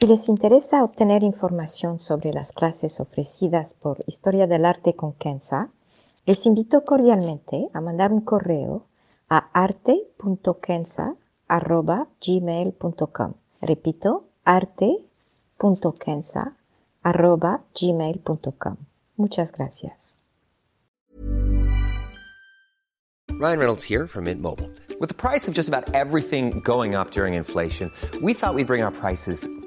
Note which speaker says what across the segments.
Speaker 1: Si les interesa obtener información sobre las clases ofrecidas por Historia del Arte con Kenza, les invito cordialmente a mandar un correo a arte.kenza.gmail.com. Repito, arte.kenza.gmail.com. Muchas gracias.
Speaker 2: Ryan Reynolds here from Mint Mobile. With the price of just about everything going up during inflation, we thought we'd bring our prices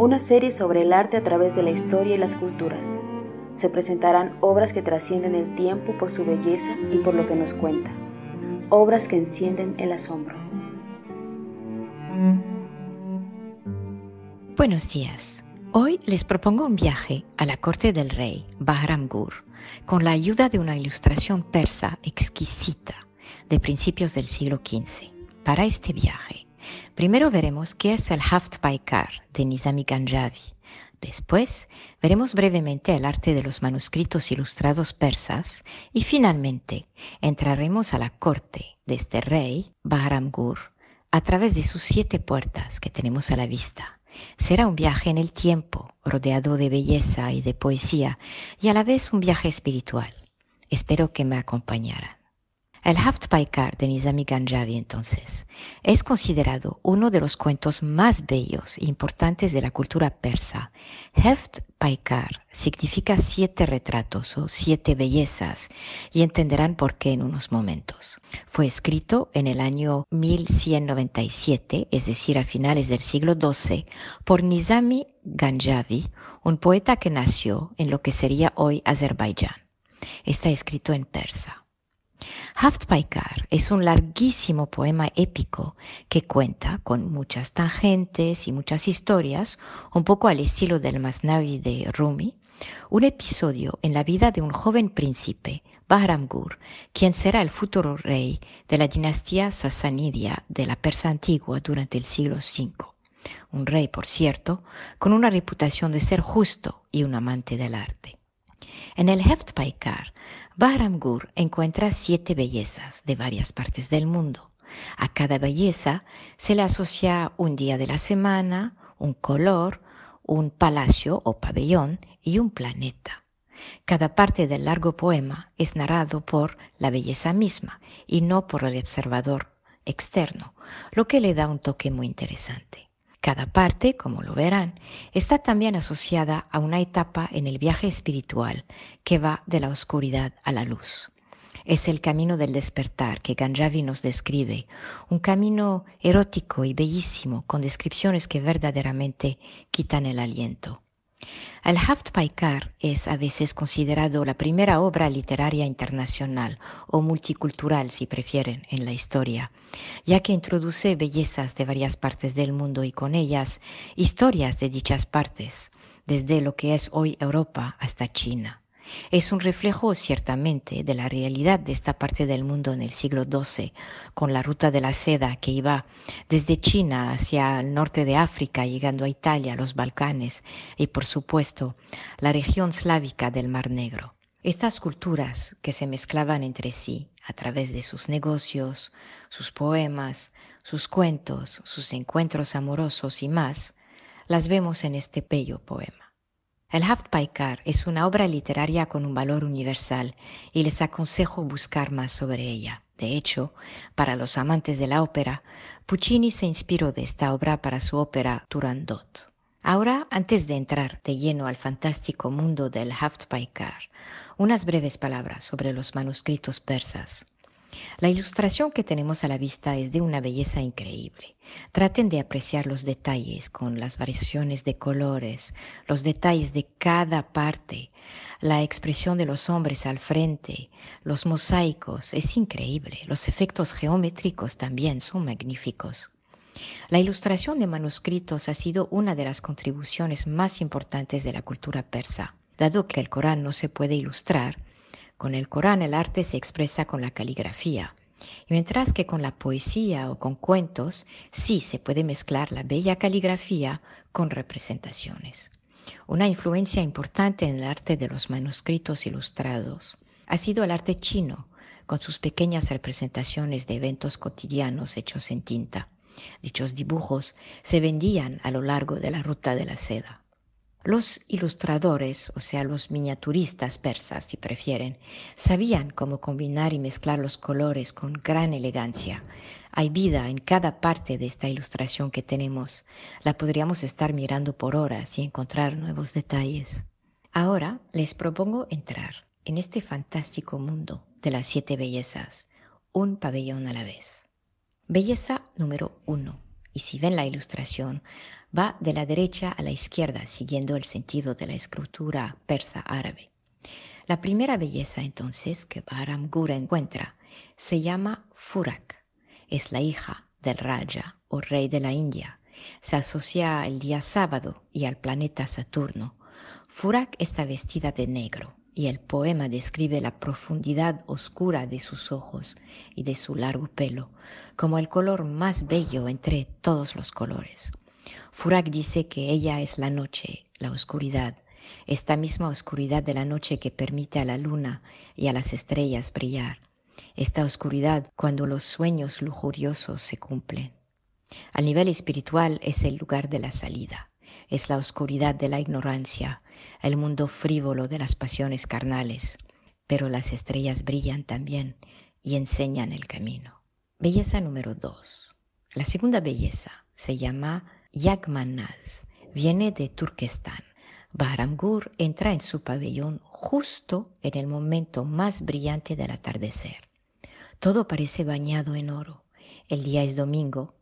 Speaker 3: Una serie sobre el arte a través de la historia y las culturas. Se presentarán obras que trascienden el tiempo por su belleza y por lo que nos cuenta. Obras que encienden el asombro.
Speaker 4: Buenos días. Hoy les propongo un viaje a la corte del rey Bahram Gur con la ayuda de una ilustración persa exquisita de principios del siglo XV. Para este viaje, primero veremos qué es el Haft Paikar de Nizami Ganjavi. Después veremos brevemente el arte de los manuscritos ilustrados persas y finalmente entraremos a la corte de este rey Bahram Gur a través de sus siete puertas que tenemos a la vista. Será un viaje en el tiempo, rodeado de belleza y de poesía, y a la vez un viaje espiritual. Espero que me acompañaran. El Haft Paikar de Nizami Ganjavi, entonces, es considerado uno de los cuentos más bellos e importantes de la cultura persa. Heft Paikar significa siete retratos o siete bellezas, y entenderán por qué en unos momentos. Fue escrito en el año 1197, es decir, a finales del siglo XII, por Nizami Ganjavi, un poeta que nació en lo que sería hoy Azerbaiyán. Está escrito en persa. Haft Paikar es un larguísimo poema épico que cuenta con muchas tangentes y muchas historias, un poco al estilo del Masnavi de Rumi, un episodio en la vida de un joven príncipe, Bahram Gur, quien será el futuro rey de la dinastía sasanidia de la Persa antigua durante el siglo V. Un rey, por cierto, con una reputación de ser justo y un amante del arte. En el Heft Paikar, Bahram Gur encuentra siete bellezas de varias partes del mundo. A cada belleza se le asocia un día de la semana, un color, un palacio o pabellón y un planeta. Cada parte del largo poema es narrado por la belleza misma y no por el observador externo, lo que le da un toque muy interesante. Cada parte, como lo verán, está también asociada a una etapa en el viaje espiritual que va de la oscuridad a la luz. Es el camino del despertar que Ganjavi nos describe, un camino erótico y bellísimo con descripciones que verdaderamente quitan el aliento. El Haft Paikar es a veces considerado la primera obra literaria internacional o multicultural, si prefieren, en la historia, ya que introduce bellezas de varias partes del mundo y con ellas historias de dichas partes, desde lo que es hoy Europa hasta China. Es un reflejo ciertamente de la realidad de esta parte del mundo en el siglo XII, con la ruta de la seda que iba desde China hacia el norte de África, llegando a Italia, los Balcanes y por supuesto la región slávica del Mar Negro. Estas culturas que se mezclaban entre sí a través de sus negocios, sus poemas, sus cuentos, sus encuentros amorosos y más, las vemos en este bello poema. El Haft Paikar es una obra literaria con un valor universal y les aconsejo buscar más sobre ella. De hecho, para los amantes de la ópera, Puccini se inspiró de esta obra para su ópera Turandot. Ahora, antes de entrar de lleno al fantástico mundo del Haft Paikar, unas breves palabras sobre los manuscritos persas. La ilustración que tenemos a la vista es de una belleza increíble. Traten de apreciar los detalles con las variaciones de colores, los detalles de cada parte, la expresión de los hombres al frente, los mosaicos, es increíble. Los efectos geométricos también son magníficos. La ilustración de manuscritos ha sido una de las contribuciones más importantes de la cultura persa. Dado que el Corán no se puede ilustrar, con el Corán el arte se expresa con la caligrafía, mientras que con la poesía o con cuentos sí se puede mezclar la bella caligrafía con representaciones. Una influencia importante en el arte de los manuscritos ilustrados ha sido el arte chino, con sus pequeñas representaciones de eventos cotidianos hechos en tinta. Dichos dibujos se vendían a lo largo de la ruta de la seda. Los ilustradores, o sea, los miniaturistas persas, si prefieren, sabían cómo combinar y mezclar los colores con gran elegancia. Hay vida en cada parte de esta ilustración que tenemos. La podríamos estar mirando por horas y encontrar nuevos detalles. Ahora les propongo entrar en este fantástico mundo de las siete bellezas, un pabellón a la vez. Belleza número uno. Y si ven la ilustración, va de la derecha a la izquierda, siguiendo el sentido de la escritura persa árabe. La primera belleza entonces que Bahram Gur encuentra se llama Furak. Es la hija del Raja o rey de la India. Se asocia al día sábado y al planeta Saturno. Furak está vestida de negro y el poema describe la profundidad oscura de sus ojos y de su largo pelo, como el color más bello entre todos los colores. Furak dice que ella es la noche, la oscuridad, esta misma oscuridad de la noche que permite a la luna y a las estrellas brillar, esta oscuridad cuando los sueños lujuriosos se cumplen. Al nivel espiritual es el lugar de la salida, es la oscuridad de la ignorancia, el mundo frívolo de las pasiones carnales, pero las estrellas brillan también y enseñan el camino. Belleza número dos. La segunda belleza se llama Yagmanaz viene de Turquestán. Bahramgur entra en su pabellón justo en el momento más brillante del atardecer. Todo parece bañado en oro. El día es domingo,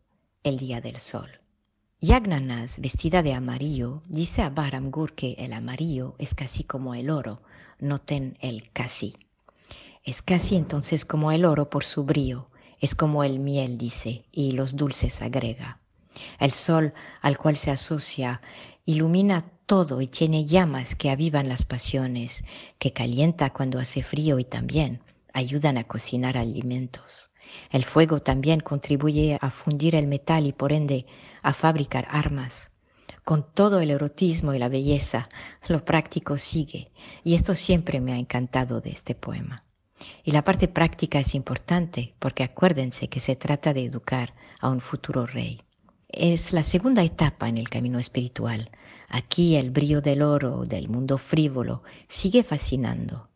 Speaker 4: el día del sol. Yagnanaz, vestida de amarillo, dice a Bahramgur que el amarillo es casi como el oro, noten el casi. Es casi entonces como el oro por su brillo, es como el miel, dice, y los dulces agrega. El sol al cual se asocia ilumina todo y tiene llamas que avivan las pasiones, que calienta cuando hace frío y también ayudan a cocinar alimentos. El fuego también contribuye a fundir el metal y por ende a fabricar armas. Con todo el erotismo y la belleza, lo práctico sigue, y esto siempre me ha encantado de este poema. Y la parte práctica es importante porque acuérdense que se trata de educar a un futuro rey. Es la segunda etapa en el camino espiritual. Aquí el brillo del oro, del mundo frívolo, sigue fascinando.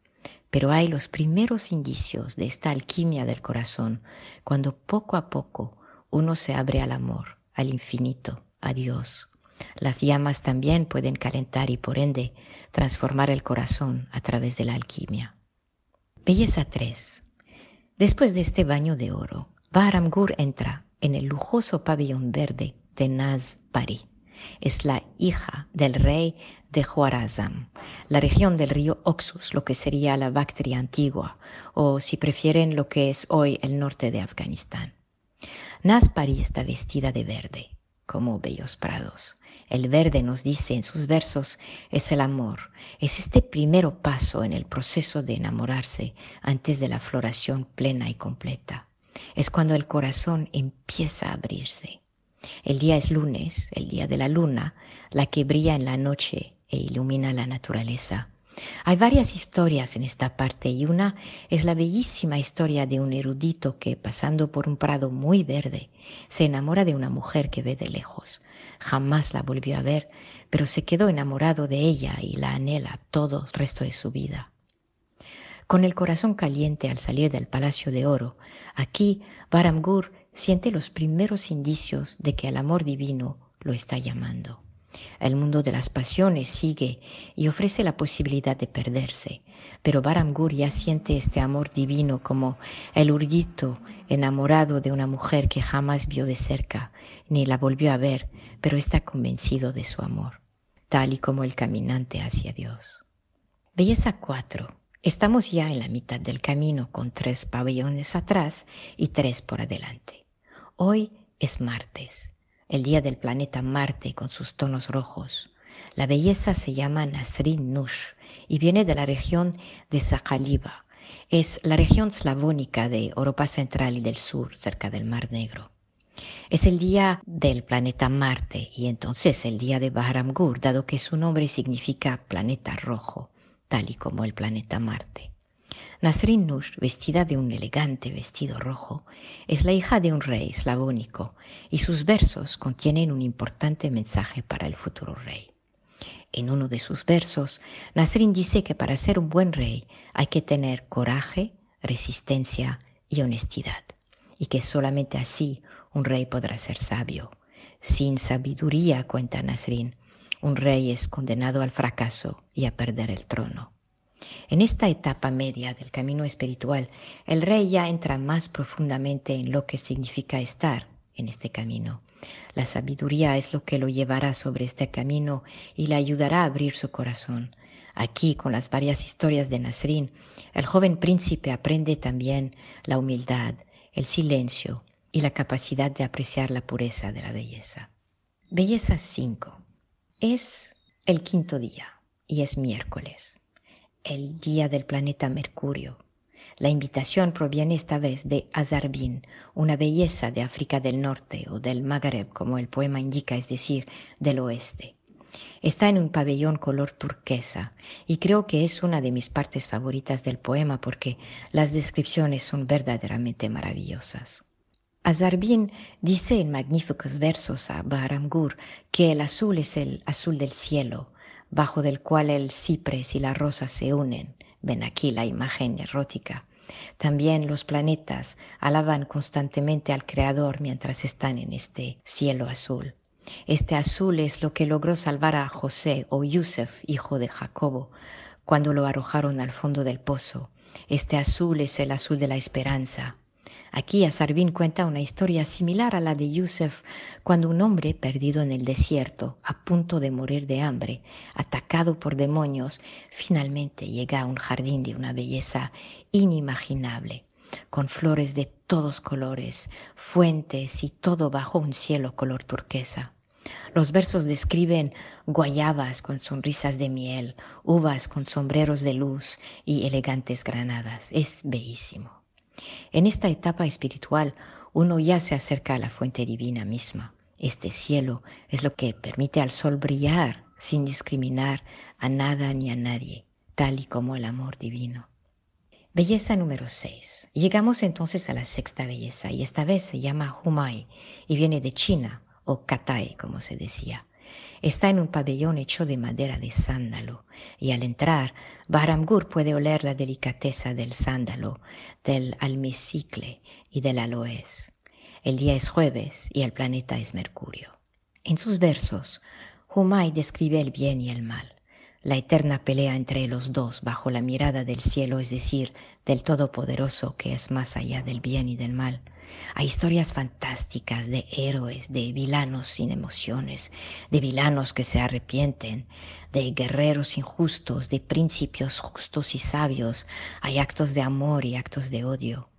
Speaker 4: Pero hay los primeros indicios de esta alquimia del corazón, cuando poco a poco uno se abre al amor, al infinito, a Dios. Las llamas también pueden calentar y por ende transformar el corazón a través de la alquimia. Belleza 3. Después de este baño de oro, Bahramgur entra en el lujoso pabellón verde de Naz Pari. Es la hija del rey de Juarazam, la región del río Oxus, lo que sería la Bactria antigua, o si prefieren lo que es hoy el norte de Afganistán. Naz Pari está vestida de verde, como bellos prados. El verde nos dice en sus versos es el amor, es este primero paso en el proceso de enamorarse antes de la floración plena y completa es cuando el corazón empieza a abrirse. El día es lunes, el día de la luna, la que brilla en la noche e ilumina la naturaleza. Hay varias historias en esta parte y una es la bellísima historia de un erudito que, pasando por un prado muy verde, se enamora de una mujer que ve de lejos. Jamás la volvió a ver, pero se quedó enamorado de ella y la anhela todo el resto de su vida con el corazón caliente al salir del Palacio de Oro. Aquí Baramgur siente los primeros indicios de que el amor divino lo está llamando. El mundo de las pasiones sigue y ofrece la posibilidad de perderse, pero Baramgur ya siente este amor divino como el urdito enamorado de una mujer que jamás vio de cerca, ni la volvió a ver, pero está convencido de su amor, tal y como el caminante hacia Dios. Belleza 4. Estamos ya en la mitad del camino con tres pabellones atrás y tres por adelante. Hoy es martes el día del planeta Marte con sus tonos rojos. La belleza se llama Nasrin Nush y viene de la región de Sakhaliba. Es la región slavónica de Europa Central y del Sur, cerca del Mar Negro. Es el día del planeta Marte y entonces el día de Bahramgur, dado que su nombre significa planeta rojo, tal y como el planeta Marte. Nasrin Nush, vestida de un elegante vestido rojo, es la hija de un rey slavónico y sus versos contienen un importante mensaje para el futuro rey. En uno de sus versos, Nasrin dice que para ser un buen rey hay que tener coraje, resistencia y honestidad, y que solamente así un rey podrá ser sabio. Sin sabiduría, cuenta Nasrin, un rey es condenado al fracaso y a perder el trono. En esta etapa media del camino espiritual, el rey ya entra más profundamente en lo que significa estar en este camino. La sabiduría es lo que lo llevará sobre este camino y le ayudará a abrir su corazón. Aquí, con las varias historias de Nasrin, el joven príncipe aprende también la humildad, el silencio y la capacidad de apreciar la pureza de la belleza. Belleza 5. Es el quinto día y es miércoles, el día del planeta Mercurio la invitación proviene esta vez de Azarbin, una belleza de África del Norte o del Magreb, como el poema indica, es decir, del oeste. Está en un pabellón color turquesa y creo que es una de mis partes favoritas del poema porque las descripciones son verdaderamente maravillosas. Azarbin dice en magníficos versos a Baramgur que el azul es el azul del cielo, bajo del cual el cipres y la rosa se unen, Ven aquí la imagen erótica. También los planetas alaban constantemente al Creador mientras están en este cielo azul. Este azul es lo que logró salvar a José o Yusef, hijo de Jacobo, cuando lo arrojaron al fondo del pozo. Este azul es el azul de la esperanza, Aquí Azarbin cuenta una historia similar a la de Yusef, cuando un hombre perdido en el desierto, a punto de morir de hambre, atacado por demonios, finalmente llega a un jardín de una belleza inimaginable, con flores de todos colores, fuentes y todo bajo un cielo color turquesa. Los versos describen guayabas con sonrisas de miel, uvas con sombreros de luz y elegantes granadas. Es bellísimo. En esta etapa espiritual uno ya se acerca a la fuente divina misma. Este cielo es lo que permite al sol brillar sin discriminar a nada ni a nadie, tal y como el amor divino. Belleza número 6. Llegamos entonces a la sexta belleza y esta vez se llama Humai y viene de China o Katai como se decía. Está en un pabellón hecho de madera de sándalo y al entrar, Bahramgur puede oler la delicadeza del sándalo, del almicicle y del aloes. El día es jueves y el planeta es Mercurio. En sus versos, Humay describe el bien y el mal, la eterna pelea entre los dos bajo la mirada del cielo, es decir, del Todopoderoso que es más allá del bien y del mal. Hay historias fantásticas de héroes, de vilanos sin emociones, de vilanos que se arrepienten, de guerreros injustos, de principios justos y sabios. Hay actos de amor y actos de odio.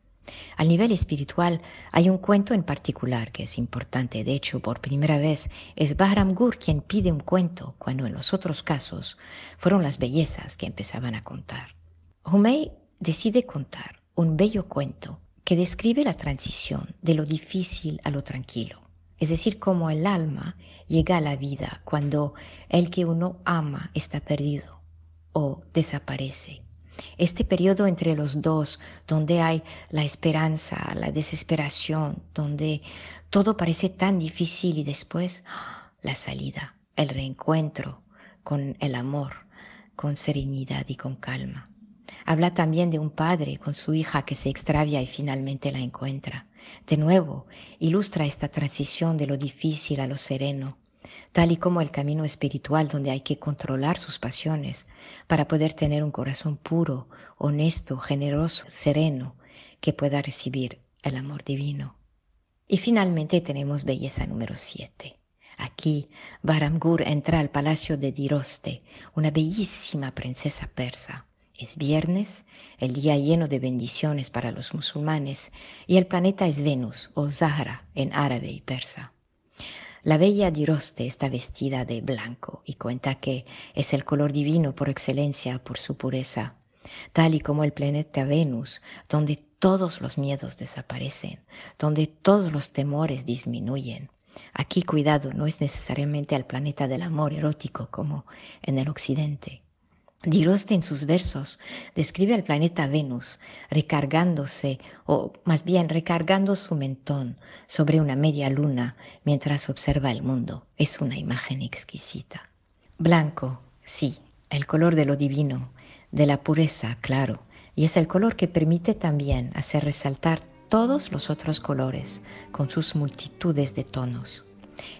Speaker 4: Al nivel espiritual hay un cuento en particular que es importante. De hecho, por primera vez es Bahram Gur quien pide un cuento, cuando en los otros casos fueron las bellezas que empezaban a contar. Humei decide contar un bello cuento que describe la transición de lo difícil a lo tranquilo. Es decir, cómo el alma llega a la vida cuando el que uno ama está perdido o desaparece este periodo entre los dos, donde hay la esperanza, la desesperación, donde todo parece tan difícil y después la salida, el reencuentro con el amor, con serenidad y con calma. Habla también de un padre con su hija que se extravia y finalmente la encuentra. De nuevo, ilustra esta transición de lo difícil a lo sereno, tal y como el camino espiritual donde hay que controlar sus pasiones para poder tener un corazón puro, honesto, generoso, sereno, que pueda recibir el amor divino. Y finalmente tenemos belleza número 7. Aquí Baramgur entra al palacio de Diroste, una bellísima princesa persa. Es viernes, el día lleno de bendiciones para los musulmanes, y el planeta es Venus o Zahra en árabe y persa. La bella Diroste está vestida de blanco y cuenta que es el color divino por excelencia por su pureza, tal y como el planeta Venus, donde todos los miedos desaparecen, donde todos los temores disminuyen. Aquí cuidado, no es necesariamente al planeta del amor erótico como en el occidente. Diroste en sus versos describe al planeta Venus recargándose, o más bien recargando su mentón sobre una media luna mientras observa el mundo. Es una imagen exquisita. Blanco, sí, el color de lo divino, de la pureza, claro, y es el color que permite también hacer resaltar todos los otros colores con sus multitudes de tonos.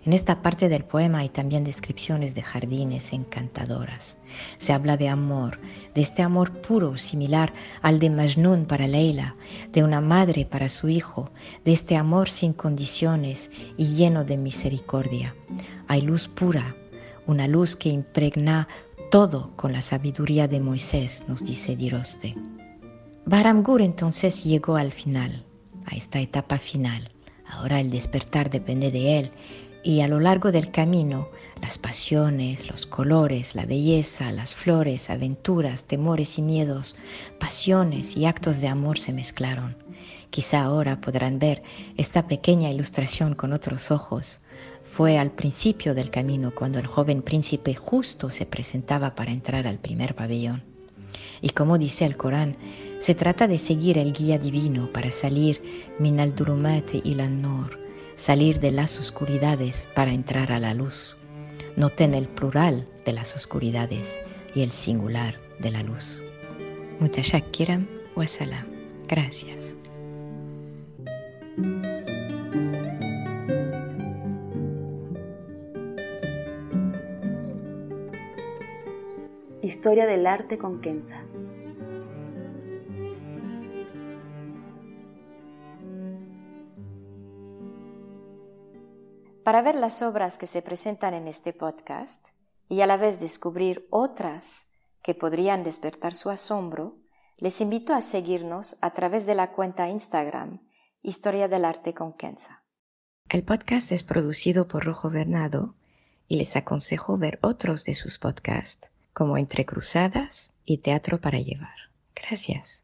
Speaker 4: En esta parte del poema hay también descripciones de jardines encantadoras. Se habla de amor, de este amor puro similar al de Majnun para Leila, de una madre para su hijo, de este amor sin condiciones y lleno de misericordia. Hay luz pura, una luz que impregna todo con la sabiduría de Moisés, nos dice Diroste. Baramgur entonces llegó al final, a esta etapa final. Ahora el despertar depende de él y a lo largo del camino las pasiones, los colores, la belleza, las flores, aventuras, temores y miedos, pasiones y actos de amor se mezclaron. Quizá ahora podrán ver esta pequeña ilustración con otros ojos. Fue al principio del camino cuando el joven príncipe justo se presentaba para entrar al primer pabellón. Y como dice el Corán, se trata de seguir el guía divino para salir min al y salir de las oscuridades para entrar a la luz. Noten el plural de las oscuridades y el singular de la luz. Mutashakiram wa salam. Gracias.
Speaker 3: Historia del arte con Kenza.
Speaker 1: Para ver las obras que se presentan en este podcast y a la vez descubrir otras que podrían despertar su asombro, les invito a seguirnos a través de la cuenta Instagram Historia del Arte con Kenza.
Speaker 4: El podcast es producido por Rojo Bernardo y les aconsejo ver otros de sus podcasts como Entre Cruzadas y Teatro para Llevar. Gracias.